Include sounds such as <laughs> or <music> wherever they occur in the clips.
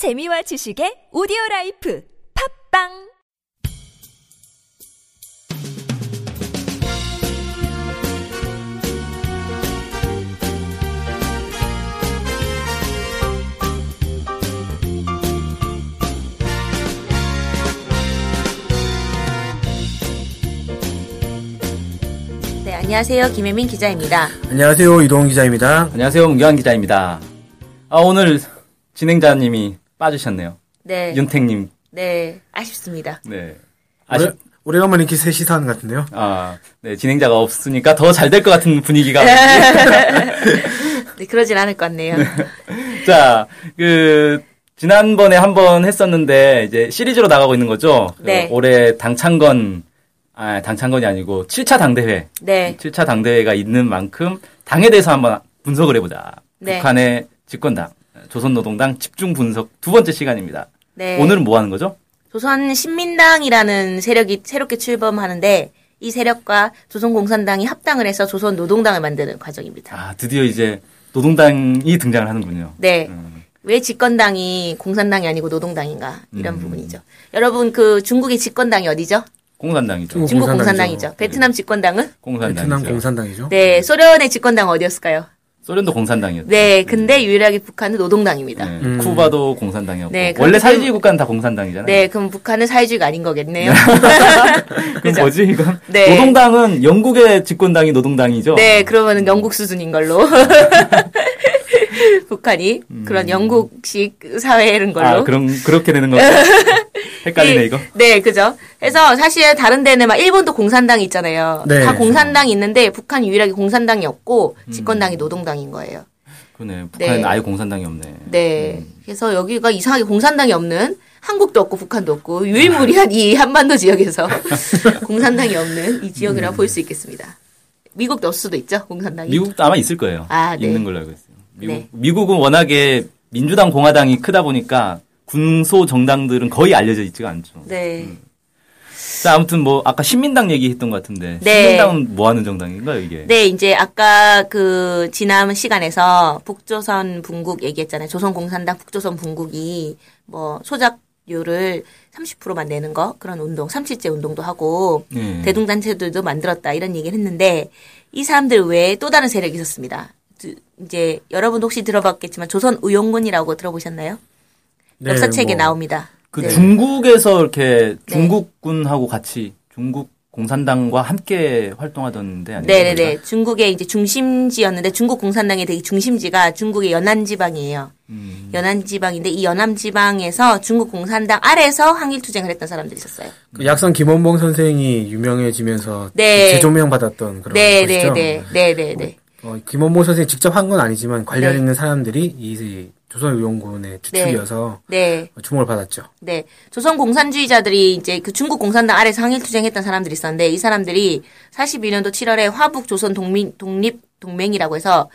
재미와 지식의 오디오 라이프 팝빵 네, 안녕하세요. 김혜민 기자입니다. 안녕하세요. 이동훈 기자입니다. 안녕하세요. 문경환 기자입니다. 아, 오늘 진행자님이 빠지셨네요. 네. 윤택님. 네, 아쉽습니다. 네. 아쉽, 오래간만에 이렇게 셋이 사는 것 같은데요. 아, 네. 진행자가 없으니까 더 잘 될 것 같은 분위기가. 네, <laughs> 그러진 않을 것 같네요. 자, 그, 지난번에 한 번 했었는데, 이제 시리즈로 나가고 있는 거죠? 그 네. 올해 당창건, 아, 당창건이 아니고, 7차 당대회. 네. 7차 당대회가 있는 만큼, 당에 대해서 한번 분석을 해보자. 네. 북한의 집권당, 조선노동당 집중 분석 두 번째 시간입니다. 네. 오늘은 뭐 하는 거죠? 조선 신민당이라는 세력이 새롭게 출범하는데 이 세력과 조선 공산당이 합당을 해서 조선 노동당을 만드는 과정입니다. 아, 드디어 이제 노동당이 등장을 하는군요. 네. 음. 왜 집권당이 공산당이 아니고 노동당인가 이런 음. 부분이죠. 여러분 그 중국의 집권당이 어디죠? 공산당이죠. 중국 중국 공산당이죠. 공산당이죠. 베트남 집권당은? 공산당이죠. 베트남 공산당이죠. 네, 소련의 집권당은 어디였을까요? 소련도 공산당이었죠. 네, 근데 유일하게 북한은 노동당입니다. 네, 음. 쿠바도 공산당이었고. 네, 원래 사회주의 국가는 다 공산당이잖아요. 네, 그럼 북한은 사회주의가 아닌 거겠네요. <laughs> 그럼 그죠? 뭐지 이건? 네. 노동당은 영국의 집권당이 노동당이죠. 네, 그러면은 영국 수준인 걸로. <laughs> 북한이 그런 영국식 사회인 걸로. 음. 아, 그럼 그렇게 되는 거. <laughs> 헷갈리네 이- 이거. 네, 그죠. 그래서 사실 다른 데는 막 일본도 공산당이 있잖아요. 네. 다 공산당 이 있는데 북한 유일하게 공산당이 없고 음. 집권당이 노동당인 거예요. 그러네. 북한은 네. 아예 공산당이 없네. 네. 그래서 여기가 이상하게 공산당이 없는 한국도 없고 북한도 없고 유일무이한 이 한반도 지역에서 <laughs> <laughs> 공산당이 없는 이 지역이라고 볼수 있겠습니다. 미국도 없을 수도 있죠, 공산당이. 미국도 아마 있을 거예요. 아, 네. 있는 걸로 알고 있어요. 미국, 네. 미국은 워낙에 민주당 공화당이 크다 보니까 군소 정당들은 거의 알려져 있지가 않죠. 네. 자, 아무튼 뭐 아까 신민당 얘기했던 것 같은데 네. 신민당은 뭐 하는 정당인가요, 이게? 네, 이제 아까 그 지난 시간에서 북조선 분국 얘기했잖아요. 조선공산당 북조선 분국이 뭐 소작료를 30%만 내는 거 그런 운동, 삼칠제 운동도 하고 네. 대동단체들도 만들었다 이런 얘기를 했는데 이 사람들 외에 또 다른 세력이 있었습니다. 드- 이제 여러분 혹시 들어봤겠지만 조선 의용군이라고 들어보셨나요? 네, 역사책에 뭐 나옵니다. 그 네. 중국에서 이렇게 네. 중국군하고 같이 중국 공산당과 함께 활동하던데 아니에요? 네네네. 중국의 이제 중심지였는데 중국 공산당의 되게 중심지가 중국의 연안 지방이에요. 음. 연안 지방인데 이 연안 지방에서 중국 공산당 아래서 항일 투쟁을 했던 사람들이 있었어요. 그 약선 김원봉 선생이 유명해지면서 네. 재조명 받았던 그런 네네네. 것이죠. 네네네. 어, 김원봉 선생이 직접 한 건 아니지만 관련 네. 있는 사람들이 이 조선의용군의 주축이어서 네. 주목을 받았죠. 네. 조선 공산주의자들이 이제 그 중국 공산당 아래서 항일투쟁했던 사람들이 있었는데 이 사람들이 42년도 7월에 화북 조선 독민, 독립 동맹이라고 해서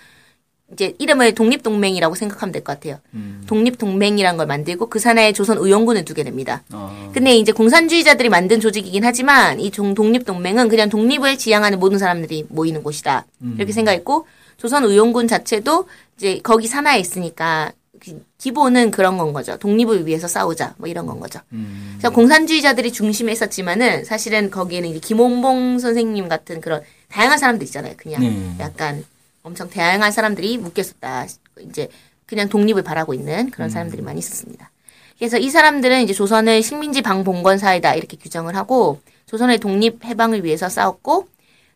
이제 이름을 독립 동맹이라고 생각하면 될 것 같아요. 독립 동맹이라는 걸 만들고 그 산하에 조선 의용군을 두게 됩니다. 어, 근데 이제 공산주의자들이 만든 조직이긴 하지만 이 종- 독립 동맹은 그냥 독립을 지향하는 모든 사람들이 모이는 곳이다. 이렇게 생각했고 조선 의용군 자체도 이제 거기 산하에 있으니까 기- 기본은 그런 건 거죠. 독립을 위해서 싸우자 뭐 이런 건 거죠. 음. 그래서 공산주의자들이 중심에 있었지만은 사실은 거기에는 이제 김홍봉 선생님 같은 그런 다양한 사람들 있잖아요. 그냥 네. 약간 엄청 다양한 사람들이 묶였었다. 이제 그냥 독립을 바라고 있는 그런 사람들이 많이 있었습니다. 그래서 이 사람들은 이제 조선을 식민지 방봉건 사회다 이렇게 규정을 하고 조선의 독립 해방을 위해서 싸웠고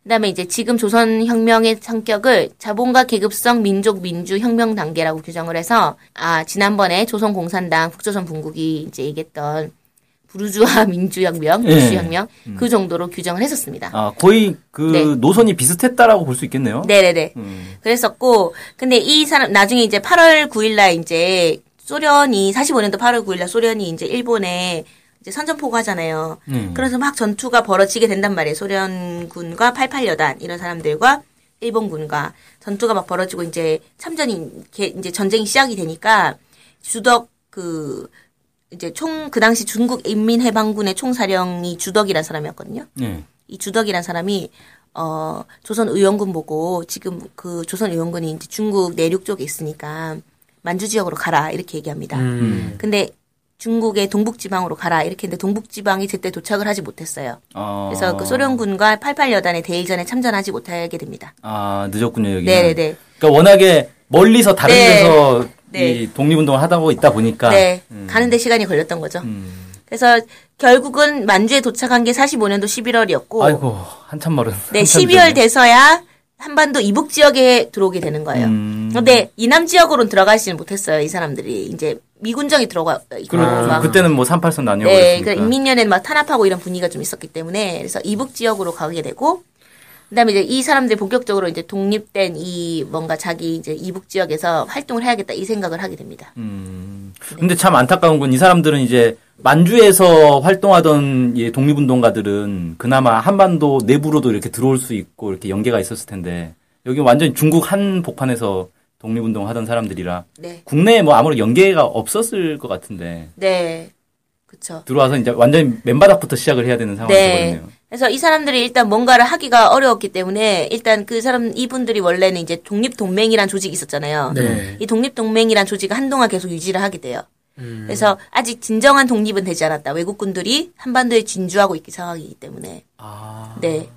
그다음에 이제 지금 조선 혁명의 성격을 자본가 계급성 민족 민주 혁명 단계라고 규정을 해서 아 지난번에 조선 공산당 북조선 분국이 이제 얘기했던 부르주아 <laughs> 민주혁명, 예. 민주혁명 그 정도로 규정을 했었습니다. 아, 거의 그 네. 노선이 비슷했다라고 볼 수 있겠네요. 네네네. 음. 그랬었고, 근데 이 사람, 나중에 이제 8월 9일날 이제 소련이, 45년도 8월 9일날 소련이 이제 일본에 이제 선전포고 하잖아요. 음. 그래서 막 전투가 벌어지게 된단 말이에요. 소련군과 88여단, 이런 사람들과 일본군과 전투가 막 벌어지고 이제 참전이, 게- 이제 전쟁이 시작이 되니까 주덕 그, 이제 총, 그 당시 중국 인민해방군의 총사령이 주덕이라는 사람이었거든요. 네. 이 주덕이란 사람이 어 조선 의용군 보고 지금 그 조선 의용군이 이제 중국 내륙 쪽에 있으니까 만주 지역으로 가라 이렇게 얘기합니다. 음. 근데 중국의 동북지방으로 가라 이렇게 했는데 동북지방이 제때 도착을 하지 못했어요. 어. 그래서 그 소련군과 88여단의 대일전에 참전하지 못하게 됩니다. 아 늦었군요 여기. 네네네. 그러니까 워낙에 멀리서 다른 네. 데서 네. 이 독립운동을 하다고 있다 보니까. 네. 가는데 시간이 걸렸던 거죠. 음. 그래서 결국은 만주에 도착한 게 45년도 11월이었고 아이고 한참 멀은. 네, 한참 12월 전에. 돼서야 한반도 이북 지역에 들어오게 되는 거예요. 음. 근데 이남 지역으로는 들어가지는 못했어요. 이 사람들이 이제 미군정이 들어가 있고 그렇죠. 막 그때는 뭐 38선 나뉘어 네. 그 인민연애는 막 탄압하고 이런 분위기가 좀 있었기 때문에 그래서 이북 지역으로 가게 되고 그다음에 이제 이 사람들이 본격적으로 이제 독립된 이 뭔가 자기 이제 이북 지역에서 활동을 해야겠다 이 생각을 하게 됩니다. 음. 근데 참 안타까운 건 이 사람들은 이제 만주에서 활동하던 이 독립운동가들은 그나마 한반도 내부로도 이렇게 들어올 수 있고 이렇게 연계가 있었을 텐데 여기 완전히 중국 한 복판에서 독립운동 하던 사람들이라 네, 국내에 뭐 아무런 연계가 없었을 것 같은데 네, 그렇죠. 들어와서 이제 완전히 맨바닥부터 시작을 해야 되는 상황이 네. 되거든요. 그래서 이 사람들이 일단 뭔가를 하기가 어려웠기 때문에 일단 그 사람 이분들이 원래는 이제 독립동맹이란 조직이 있었잖아요. 네. 이 독립동맹이란 조직을 한동안 계속 유지를 하게 돼요. 음. 그래서 아직 진정한 독립은 되지 않았다. 외국군들이 한반도에 진주하고 있기 상황이기 때문에. 아. 네.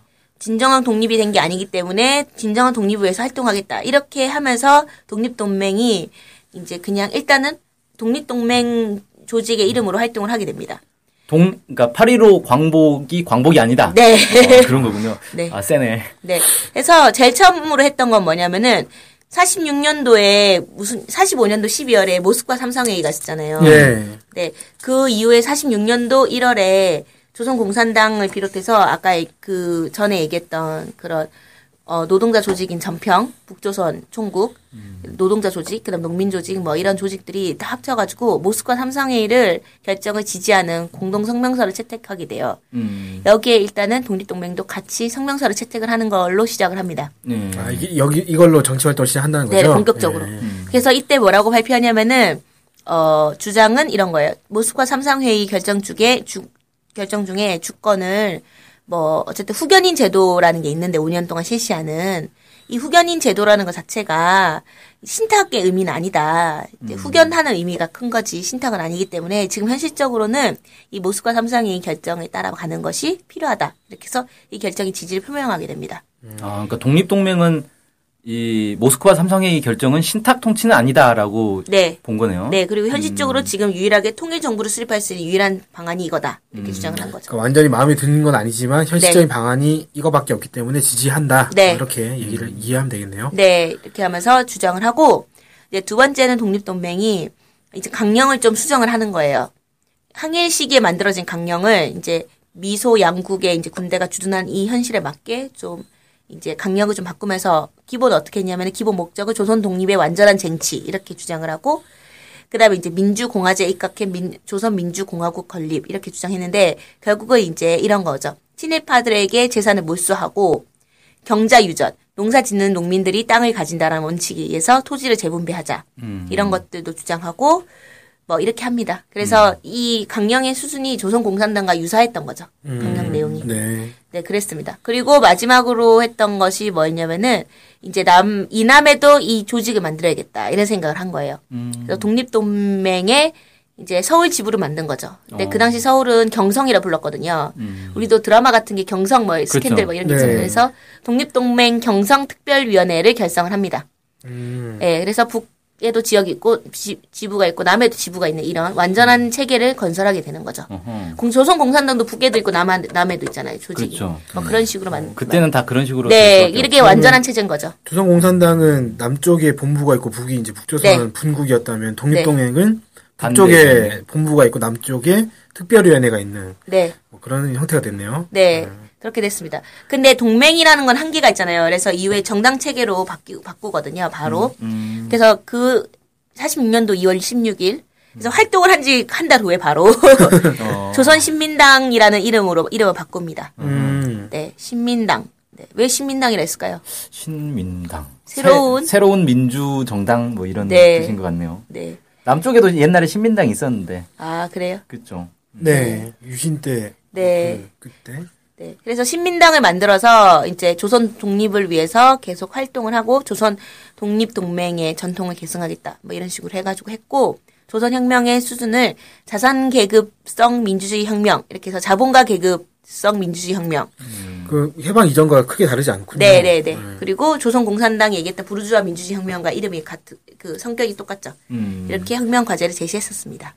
진정한 독립이 된 게 아니기 때문에 진정한 독립을 위해서 활동하겠다. 이렇게 하면서 독립동맹이 이제 그냥 일단은 독립동맹 조직의 이름으로 활동을 하게 됩니다. 동 그러니까 8.15 광복이 광복이 아니다. 네. 어, 그런 거군요. <laughs> 네. 아 세네. 네. 그래서 제일 처음으로 했던 건 뭐냐면은 46년도에 무슨 45년도 12월에 모스크바 삼성회의가 있었잖아요. 예. 네. 그 이후에 46년도 1월에 조선공산당을 비롯해서 아까 그 전에 얘기했던 그런 어, 노동자 조직인 전평, 북조선 총국, 노동자 조직, 그다음 농민 조직 뭐 이런 조직들이 다 합쳐가지고 모스크바 삼성회의를 결정을 지지하는 공동 성명서를 채택하게 돼요. 음. 여기에 일단은 독립동맹도 같이 성명서를 채택을 하는 걸로 시작을 합니다. 네. 아, 이게, 여기, 이걸로 정치 활동을 시작한다는 거죠? 네, 본격적으로. 예. 그래서 이때 뭐라고 발표하냐면은 어 주장은 이런 거예요. 모스크바 삼상회의 결정 중에 주, 결정 중에 주권을 뭐 어쨌든 후견인 제도라는 게 있는데 5년 동안 실시하는 이 후견인 제도라는 것 자체가 신탁의 의미는 아니다. 이제 후견하는 의미가 큰 거지 신탁은 아니기 때문에 지금 현실적으로는 이 모스크바 삼상회의 결정에 따라 가는 것이 필요하다. 이렇게 해서 이 결정이 지지를 표명하게 됩니다. 아, 그러니까 독립 동맹은 이 모스크바 삼성회의 결정은 신탁 통치는 아니다라고 네. 본 거네요. 네, 그리고 현실적으로 지금 유일하게 통일 정부를 수립할 수 있는 유일한 방안이 이거다. 이렇게 주장을 한 거죠. 그러니까 완전히 마음에 드는 건 아니지만 현실적인 방안이 이거밖에 없기 때문에 지지한다. 네. 이렇게 얘기를 이해하면 되겠네요. 네, 이렇게 하면서 주장을 하고 이제 두 번째는 독립동맹이 이제 강령을 좀 수정을 하는 거예요. 항일 시기에 만들어진 강령을 이제 미소 양국의 이제 군대가 주둔한 이 현실에 맞게 좀 이제 강령을 좀 바꾸면서 기본 어떻게 했냐면 기본 목적을 조선 독립의 완전한 쟁취 이렇게 주장을 하고 그다음에 이제 민주공화제 입각해 민, 조선 민주공화국 건립 이렇게 주장했는데 결국은 이제 이런 거죠. 친일파들에게 재산을 몰수하고 경자 유전, 농사 짓는 농민들이 땅을 가진다라는 원칙에 의해서 토지를 재분배하자. 음. 이런 것들도 주장하고 뭐 이렇게 합니다. 그래서 이 강령의 수준이 조선 공산당과 유사했던 거죠. 강령 내용이. 네. 네, 그랬습니다. 그리고 마지막으로 했던 것이 뭐였냐면은 이제 남 이남에도 이 조직을 만들어야겠다 이런 생각을 한 거예요. 음. 그래서 독립동맹의 이제 서울 지부를 만든 거죠. 근데 어. 그 당시 서울은 경성이라 불렀거든요. 음. 우리도 드라마 같은 게 경성 뭐 스캔들 뭐 이런 게 네. 있잖아요. 그래서 독립동맹 경성 특별위원회를 결성을 합니다. 음. 예, 그래서 북 에도 지역이 있고 지, 지부가 있고 남에도 지부가 있는 이런 완전한 체계를 건설하게 되는 거죠. 어허. 공, 조선 공산당도 북에도 있고 남한, 남에도 있잖아요. 조직이. 그렇죠. 뭐 그런 식으로 만. 그때는 다 그런 식으로 네, 이렇게. 완전한 체제인 거죠. 조선공산당은 남쪽에 본부가 있고 북이 이제 북조선 분국이었다면 독립동맹은 북쪽에 반대. 본부가 있고 남쪽에 특별위원회가 있는 네, 뭐 그런 형태가 됐네요. 네. 그렇게 됐습니다. 근데 동맹이라는 건 한계가 있잖아요. 그래서 이후에 정당 체계로 바뀌, 바꾸거든요. 바로. 음. 그래서 그 46년도 2월 16일 그래서 활동을 한 지 한 달 후에 바로 <laughs> 어. <laughs> 조선신민당이라는 이름으로 이름을 바꿉니다. 음. 네, 신민당. 네, 왜 신민당이라 했을까요? 신민당. 새로운? 새, 로운 민주 정당 뭐 이런 네. 뜻인 것 같네요. 네. 남쪽에도 옛날에 신민당이 있었는데 아, 그래요? 그렇죠. 네. 유신 때. 네. 그, 그때. 네. 그래서 신민당을 만들어서 이제 조선 독립을 위해서 계속 활동을 하고 조선 독립 동맹의 전통을 계승하겠다. 뭐 이런 식으로 해가지고 했고 조선 혁명의 수준을 자산 계급성 민주주의 혁명 이렇게 해서 자본가 계급성 민주주의 혁명. 그 해방 이전과 크게 다르지 않군요. 네네네. 그리고 조선 공산당이 얘기했던 부르주아 민주주의 혁명과 이름이 같은 그 성격이 똑같죠. 음. 이렇게 혁명 과제를 제시했었습니다.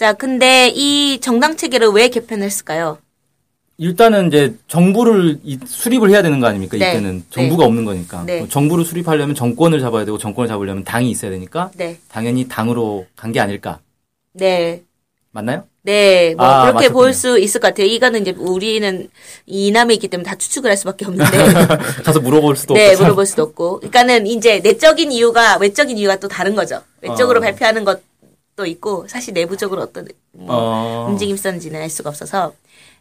자, 근데 이 정당 체계를 왜 개편했을까요? 일단은 이제 정부를 이- 수립을 해야 되는 거 아닙니까? 네. 이때는 정부가 네. 없는 거니까. 네. 뭐 정부를 수립하려면 정권을 잡아야 되고 정권을 잡으려면 당이 있어야 되니까 네, 당연히 당으로 간 게 아닐까. 네, 맞나요? 네, 뭐 아, 그렇게. 볼 수 있을 것 같아요. 이거는 이제 우리는 이남에 있기 때문에 다 추측을 할 수밖에 없는데, <laughs> 가서 물어볼 수도 네, 없고. 물어볼 수도 없고. 그러니까는 이제 내적인 이유가 외적인 이유가 또 다른 거죠. 외적으로 어. 발표하는 것 도 있고, 사실 내부적으로 어떤 뭐 어. 움직임 있었는지는 알 수가 없어서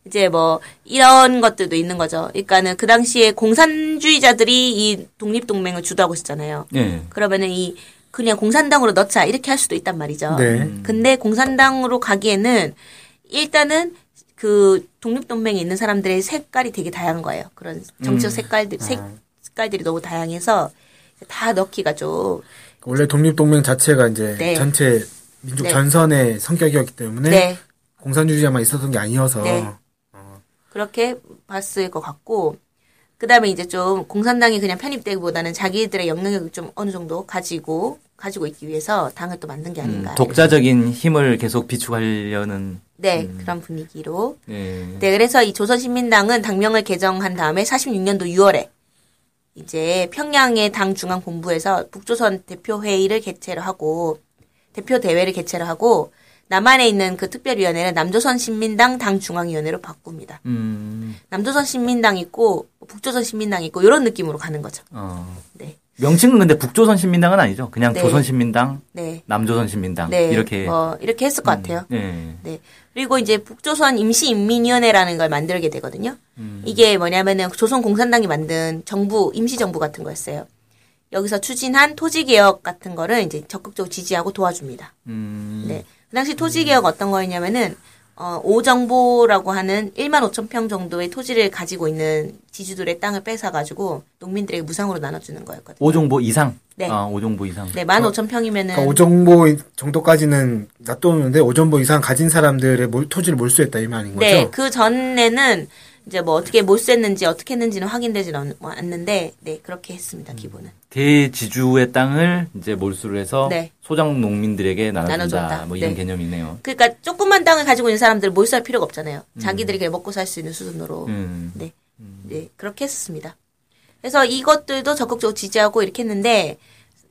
이제 뭐 이런 것들도 있는 거죠. 그러니까는 그 당시에 공산주의자들이 이 독립 동맹을 주도하고 있었잖아요. 예. 그러면은 이 그냥 공산당으로 넣자 이렇게 할 수도 있단 말이죠. 네. 근데 공산당으로 가기에는 일단은 그 독립 동맹에 있는 사람들의 색깔이 되게 다양한 거예요. 그런 정치적 색깔들 색, 색깔들이 너무 다양해서 다 넣기가 좀 원래 독립 동맹 자체가 이제 네. 전체 민족 네. 전선의 성격이었기 때문에 네. 공산주의자만 있었던 게 아니어서 네. 그렇게 봤을 것 같고 그다음에 이제 좀 공산당이 그냥 편입되기보다는 자기들의 영향력을 좀 어느 정도 가지고 가지고 있기 위해서 당을 또 만든 게 음, 아닌가. 독자적인 힘을 계속 비축하려는. 네, 그런 분위기로. 예. 네, 그래서 이 조선신민당은 당명을 개정한 다음에 46년도 6월에 이제 평양의 당 중앙 본부에서 북조선 대표 회의를 개최를 하고 대표 대회를 개최를 하고 남한에 있는 그 특별위원회는 남조선 신민당 당 중앙위원회로 바꿉니다. 음, 남조선 신민당 있고 북조선 신민당 있고 이런 느낌으로 가는 거죠. 어. 네, 명칭은 근데 북조선 신민당은 아니죠. 그냥 네. 조선 신민당, 네, 남조선 신민당 네. 이렇게. 뭐 이렇게 했을 것 같아요. 예. 네. 그리고 이제 북조선 임시인민위원회라는 걸 만들게 되거든요. 음. 이게 뭐냐면은 조선 공산당이 만든 정부, 임시 정부 같은 거였어요. 여기서 추진한 토지 개혁 같은 거를 이제 적극적으로 지지하고 도와줍니다. 음, 네. 그 당시 토지 개혁 어떤 거였냐면은, 어, 오정보라고 하는 1만 5천 평 정도의 토지를 가지고 있는 지주들의 땅을 뺏어가지고 농민들에게 무상으로 나눠주는 거였거든요. 오종보 이상. 네. 아, 오종보 이상. 네, 1만 5천 평이면은. 그러니까 오정보 정도까지는 놔두는데 오정보 이상 가진 사람들의 몰- 토지를 몰수했다 이 말인 거죠. 네, 그 전에는 이제 뭐 어떻게 몰수했는지 어떻게 했는지는 확인되지는 않- 않는데, 네, 그렇게 했습니다, 기본은. 대지주의 땅을 이제 몰수를 해서 네. 소장 농민들에게 나눠준다. 나눠준다. 뭐 이런 네. 개념이네요. 그러니까 조그만 땅을 가지고 있는 사람들 몰수할 필요가 없잖아요. 자기들이 그냥 먹고 살 수 있는 수준으로. 음. 네. 네, 그렇게 했었습니다. 그래서 이것들도 적극적으로 지지하고 이렇게 했는데,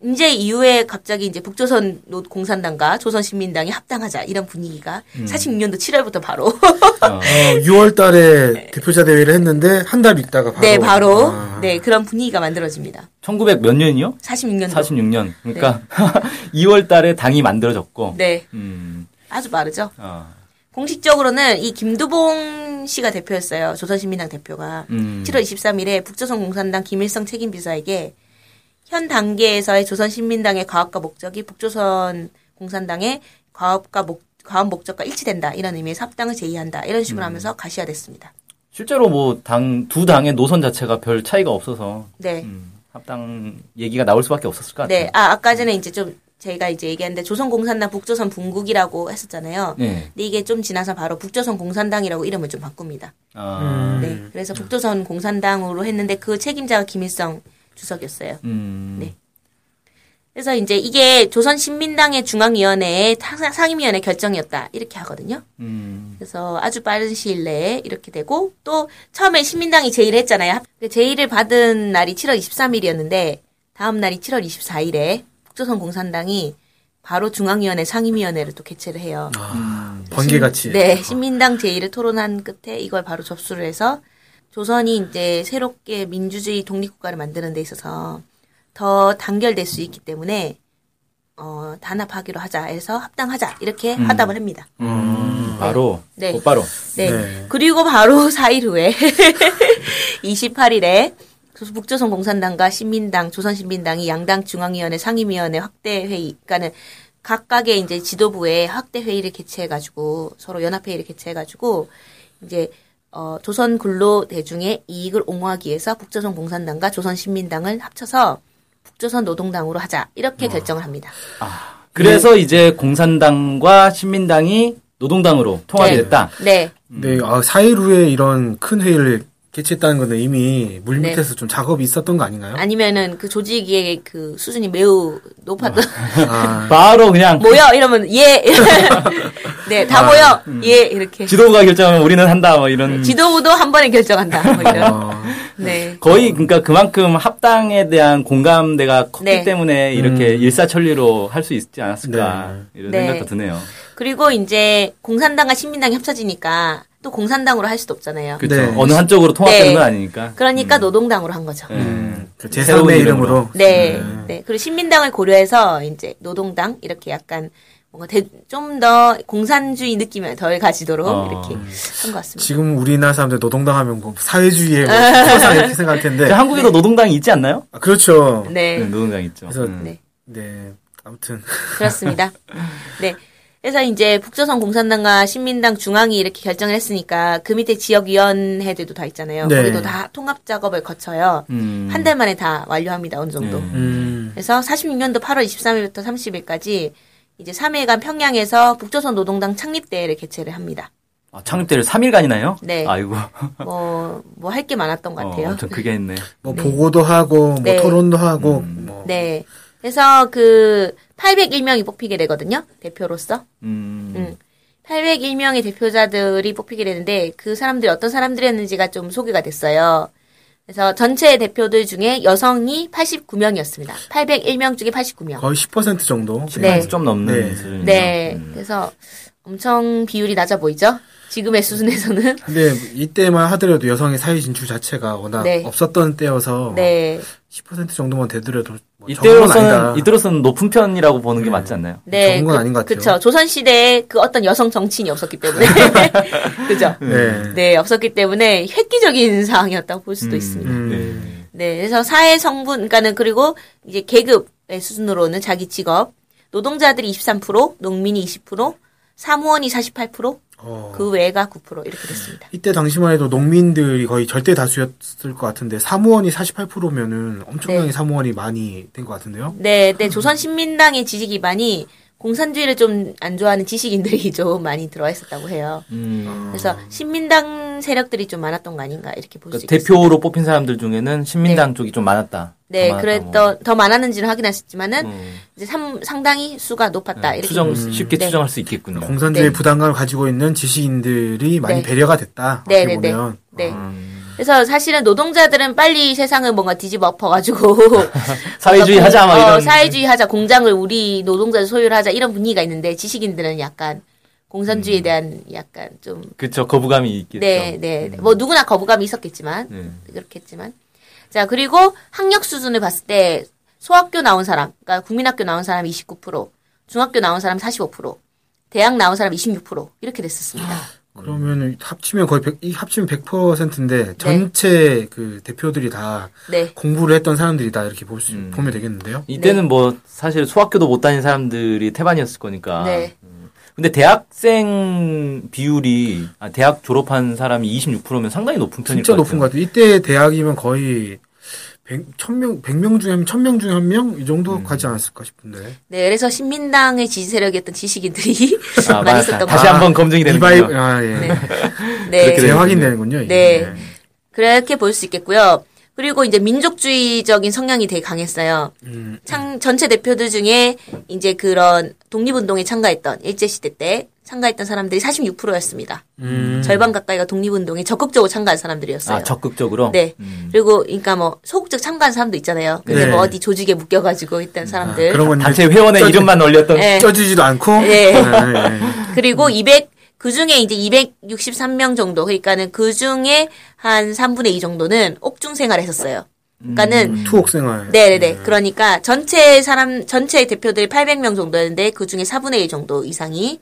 이제 이후에 갑자기 이제 북조선 노- 공산당과 조선신민당이 합당하자 이런 분위기가 음. 46년도 7월부터 바로 <laughs> 어. 어, 6월 달에 대표자 대회를 했는데 한 달 있다가 바로 네 바로 아, 네 그런 분위기가 만들어집니다. 1900 몇 년이요? 46년도 46년. 그러니까 <laughs> 2월 달에 당이 만들어졌고. 네 음. 아주 빠르죠. 어. 공식적으로는 이 김두봉 씨가 대표였어요. 조선신민당 대표가. 음. 7월 23일에 북조선 공산당 김일성 책임 비서에게 현 단계에서의 조선신민당의 과업과 목적이 북조선 공산당의 과업과 목 과업 목적과 일치된다 이런 의미에서 합당을 제의한다 이런 식으로 하면서 가시화됐습니다. 실제로 뭐 당 두 당의 노선 자체가 별 차이가 없어서 네. 음, 합당 얘기가 나올 수밖에 없었을 것 같아요. 네. 아, 아까 전에 이제 좀 제가 이제 얘기했는데 조선공산당 북조선 분국이라고 했었잖아요. 네. 근데 이게 좀 지나서 바로 북조선 공산당이라고 이름을 좀 바꿉니다. 아, 네. 그래서 북조선 공산당으로 했는데 그 책임자가 김일성 주석이었어요. 음, 네. 그래서 이제 이게 조선신민당의 중앙위원회의 타- 상임위원회 결정이었다. 이렇게 하거든요. 음, 그래서 아주 빠른 시일 내에 이렇게 되고 또 처음에 신민당이 제의를 했잖아요. 그 제의를 받은 날이 7월 23일이었는데 다음 날이 7월 24일에 북조선 공산당이 바로 중앙위원회 상임위원회를 또 개최를 해요. 아, 번개같이. 네, 신민당 제의를 토론한 끝에 이걸 바로 접수를 해서 조선이 이제 새롭게 민주주의 독립국가를 만드는 데 있어서 더 단결될 수 있기 때문에 어, 단합하기로 하자 해서 합당하자 이렇게 화답을 합니다. 음, 바로 네. 곧바로 네. 네. 그리고 바로 <laughs> 4일 후에 <laughs> 28일에 북조선 공산당과 신민당, 조선신민당이 양당 중앙위원회 상임위원회 확대 회의, 그러니까는 각각의 이제 지도부에 확대 회의를 개최해 가지고 서로 연합 회의를 개최해 가지고 이제 어, 조선 근로 대중의 이익을 옹호하기 위해서 북조선 공산당과 조선 신민당을 합쳐서 북조선 노동당으로 하자 이렇게 결정을 합니다. 그래서 이제 공산당과 신민당이 노동당으로 통합이 네. 됐다. 네, 네, 아, 4일 후에 이런 큰 회의를 개최했다는 거는 이미 물 밑에서 좀 작업이 있었던 거 아닌가요? 아니면은 그 조직의 그 수준이 매우 높았던 아, <laughs> 바로 그냥 모여 이러면 예. <laughs> 네, 다 모여. 예, 이렇게. 지도부가 결정하면 우리는 한다 뭐 이런 지도부도 한 번에 결정한다. 뭐 이런. 어, 네. 거의 그러니까 그만큼 합당에 대한 공감대가 컸기 네. 때문에 이렇게 일사천리로 할 수 있지 않았을까 이런 네. 생각도 드네요. 그리고 이제 공산당과 신민당이 합쳐지니까 또 공산당으로 할 수도 없잖아요. 그렇죠. 네. 어느 한쪽으로 통합되는 네. 건 아니니까. 그러니까 노동당으로 한 거죠. 음. 그 새로운 제3의 이름으로. 이름으로. 네. 네. 그리고 신민당을 고려해서 이제 노동당 이렇게 약간 뭔가 좀 더 공산주의 느낌을 덜 가지도록 어. 이렇게 한 것 같습니다. 지금 우리나라 사람들 노동당 하면 뭐 사회주의의 <laughs> 뭐 표상 이렇게 생각할 텐데. 근데 한국에도 노동당이 있지 않나요? 아, 그렇죠. 네. 네, 노동당 있죠. 그래서 음. 네. 네. 아무튼. 그렇습니다. <laughs> 네. 그래서 이제 북조선 공산당과 신민당 중앙이 이렇게 결정을 했으니까 그 밑에 지역위원회들도 다 있잖아요. 네. 거기도 다 통합 작업을 거쳐요. 음. 한 달 만에 다 완료합니다. 어느 정도. 네. 음. 그래서 46년도 8월 23일부터 30일까지 이제 3일간 평양에서 북조선 노동당 창립대회를 개최를 합니다. 아, 창립대를 3일간이나 해요? 네. 아이고. 뭐, 뭐 할 게 많았던 것 같아요. 어, 좀 크게 했네. 뭐 보고도 하고 뭐 네. 토론도 하고 음. 뭐 네. 그래서 그 801명이 뽑히게 되거든요. 대표로서. 음. 음. 801명의 대표자들이 뽑히게 되는데 그 사람들이 어떤 사람들이었는지가 좀 소개가 됐어요. 그래서 전체 대표들 중에 여성이 89명이었습니다. 801명 중에 89명. 거의 10% 정도. 네. 좀 넘는 네. 수준이죠. 네. 음. 그래서 엄청 비율이 낮아 보이죠? 지금의 수준에서는. <laughs> 근데 이때만 하더라도 여성의 사회 진출 자체가 워낙 네. 없었던 때여서 네. 10% 정도만 되더라도 이때로서는 아니다. 이때로서는 높은 편이라고 보는 게 맞지 않나요? 네. 건 아닌 것 같아요. 그쵸. 조선 시대에 그 어떤 여성 정치인이 없었기 때문에. <laughs> <laughs> 그죠? 네. 네, 없었기 때문에 획기적인 상황이었다고 볼 수도 음. 있습니다. 음. 네, 그래서 사회 성분, 그러니까는 그리고 이제 계급의 수준으로는 자기 직업, 노동자들이 23%, 농민이 20%, 사무원이 48%, 어. 그 외가 9% 이렇게 됐습니다. 이때 당시만 해도 농민들이 거의 절대 다수였을 것 같은데 사무원이 48%면은 엄청나게 네. 사무원이 많이 된 것 같은데요. 네, 네, 조선신민당의 지지 기반이 공산주의를 좀 안 좋아하는 지식인들이 <laughs> 좀 많이 들어와 있었다고 해요. 음. 그래서 신민당 세력들이 좀 많았던 거 아닌가 이렇게 볼수 그러니까 있습니다. 대표로 뽑힌 사람들 중에는 신민당 쪽이 좀 많았다. 네, 더 많았다고. 그랬더 더 많았는지는 있지만은 음. 이제 삼- 상당히 수가 높았다 이렇게 추정 쉽게 네. 추정할 수 있겠군요. 공산주의 네. 부담감을 가지고 있는 지식인들이 많이 네. 배려가 됐다. 네, 어떻게 네, 네. 보면. 네. 음. 그래서 사실은 노동자들은 빨리 세상을 뭔가 뒤집어 엎어가지고 <laughs> 사회주의 하자 막 공- 어, 이런 사회주의 하자 공장을 우리 노동자 소유를 하자 이런 분위기가 있는데 지식인들은 약간 공산주의에 대한 약간 좀 그쵸 거부감이 있겠죠. 네, 네. 뭐 누구나 거부감이 있었겠지만 네. 그렇겠지만 자 그리고 학력 수준을 봤을 때 소학교 나온 사람, 그러니까 국민학교 나온 사람 29%, 중학교 나온 사람 45%, 대학 나온 사람 26% 이렇게 됐었습니다. 그러면 합치면 거의 100, 이 합치면 100%인데 네. 전체 그 대표들이 다 네, 공부를 했던 사람들이다 이렇게 볼 수, 보면 되겠는데요. 이때는 뭐 사실 소학교도 못 다닌 사람들이 태반이었을 거니까. 네. 음. 근데 대학생 비율이 아, 대학 졸업한 사람이 26%면 상당히 높은 편일 진짜 것 높은 같아요. 것 같아요. 이때 대학이면 거의 100, 1000명, 100명 중에 한 1000명 중에 한 명? 이 정도 음. 가지 않았을까 싶은데. 네, 그래서 신민당의 지지 세력이었던 지식인들이 아, <laughs> 많이. 있었던 다시. 한번 검증이 리바이, 되는군요. 아, 예. 네. <laughs> 그렇게 네. 이제 되는군요. 확인되는군요. 이게. 네. 그렇게 볼 수 있겠고요. 그리고 이제 민족주의적인 성향이 되게 강했어요. 음. 창, 전체 대표들 중에 이제 그런 독립운동에 참가했던, 일제시대 때 참가했던 사람들이 46%였습니다. 음. 절반 가까이가 독립운동에 적극적으로 참가한 사람들이었어요. 아, 적극적으로? 네. 음. 그리고, 그러니까 뭐, 소극적 참가한 사람도 있잖아요. 근데 네. 뭐 어디 조직에 묶여가지고 있던 사람들. 아, 그런 건 단체 회원의 쪄지- 이름만 올렸던 네. 쪄지지도 않고. 네. 아, 예. <laughs> 그리고 200, 그 중에 이제 263명 정도, 그러니까는 그 중에 한 3분의 2 정도는 옥중 생활을 했었어요. 그러니까는, 투옥 생활. 네네 네. 그러니까 전체 사람, 전체 대표들이 800명 정도였는데 그 중에 4분의 1 정도 이상이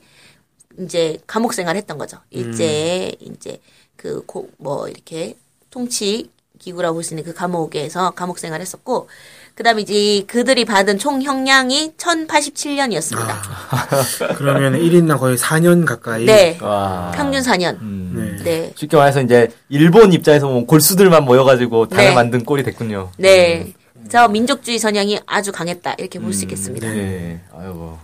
이제 감옥 생활을 했던 거죠. 일제에 이제 그, 고, 뭐, 이렇게 통치 기구라고 볼 수 있는 그 감옥에서 감옥 생활을 했었고, 그 다음에 이제 그들이 받은 총 형량이 1087년이었습니다. <laughs> 그러면 1인당 거의 4년 가까이. 네. 와. 평균 4년. 음. 네. 네. 쉽게 말해서 이제 일본 입장에서 보면 골수들만 모여가지고 당을 네. 만든 꼴이 됐군요. 네. 그래서 민족주의 성향이 아주 강했다. 이렇게 볼 수 있겠습니다. 네. 아이고.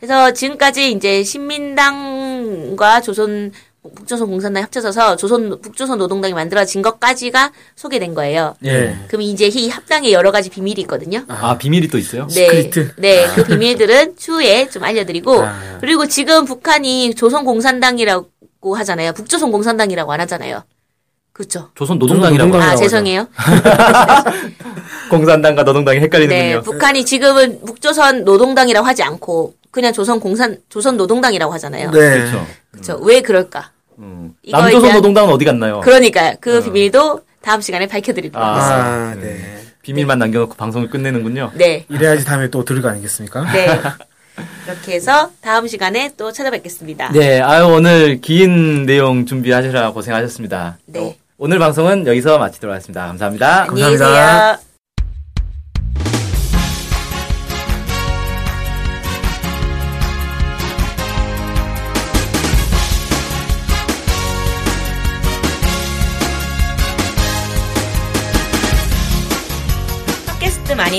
네. 그래서 지금까지 이제 신민당과 조선 북조선 공산당이 합쳐져서 조선 북조선 노동당이 만들어진 것까지가 소개된 거예요. 예. 그럼 이제 이 합당에 여러 가지 비밀이 있거든요. 아, 비밀이 또 있어요? 네, 시크릿. 네, 그 비밀들은 추후에 좀 알려드리고 아. 그리고 지금 북한이 조선 공산당이라고 하잖아요. 북조선 공산당이라고 안 하잖아요. 그렇죠. 조선 노동당이라고. 노동당. 아. 죄송해요. <laughs> 공산당과 노동당이 헷갈리는군요. 네, 북한이 지금은 북조선 노동당이라고 하지 않고 그냥 조선 공산 조선 노동당이라고 하잖아요. 네. 그렇죠. 그렇죠. 왜 그럴까? 음. 남조선 대한- 노동당은 어디 갔나요? 그러니까요. 그 비밀도 다음 시간에 밝혀드리도록 아. 하겠습니다. 아, 네. 비밀만 남겨놓고 방송을 끝내는군요. 네, 이래야지 다음에 또 들을 거 아니겠습니까? 네. 이렇게 해서 다음 시간에 또 찾아뵙겠습니다. 네, 아유, 오늘 긴 내용 준비하시느라 고생하셨습니다. 네. 오늘 방송은 여기서 마치도록 하겠습니다. 감사합니다. 안녕히 감사합니다. 계세요. 많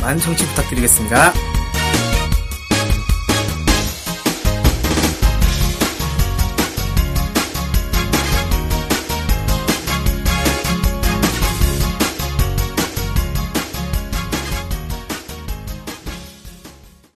많은 청취 부탁드리겠습니다.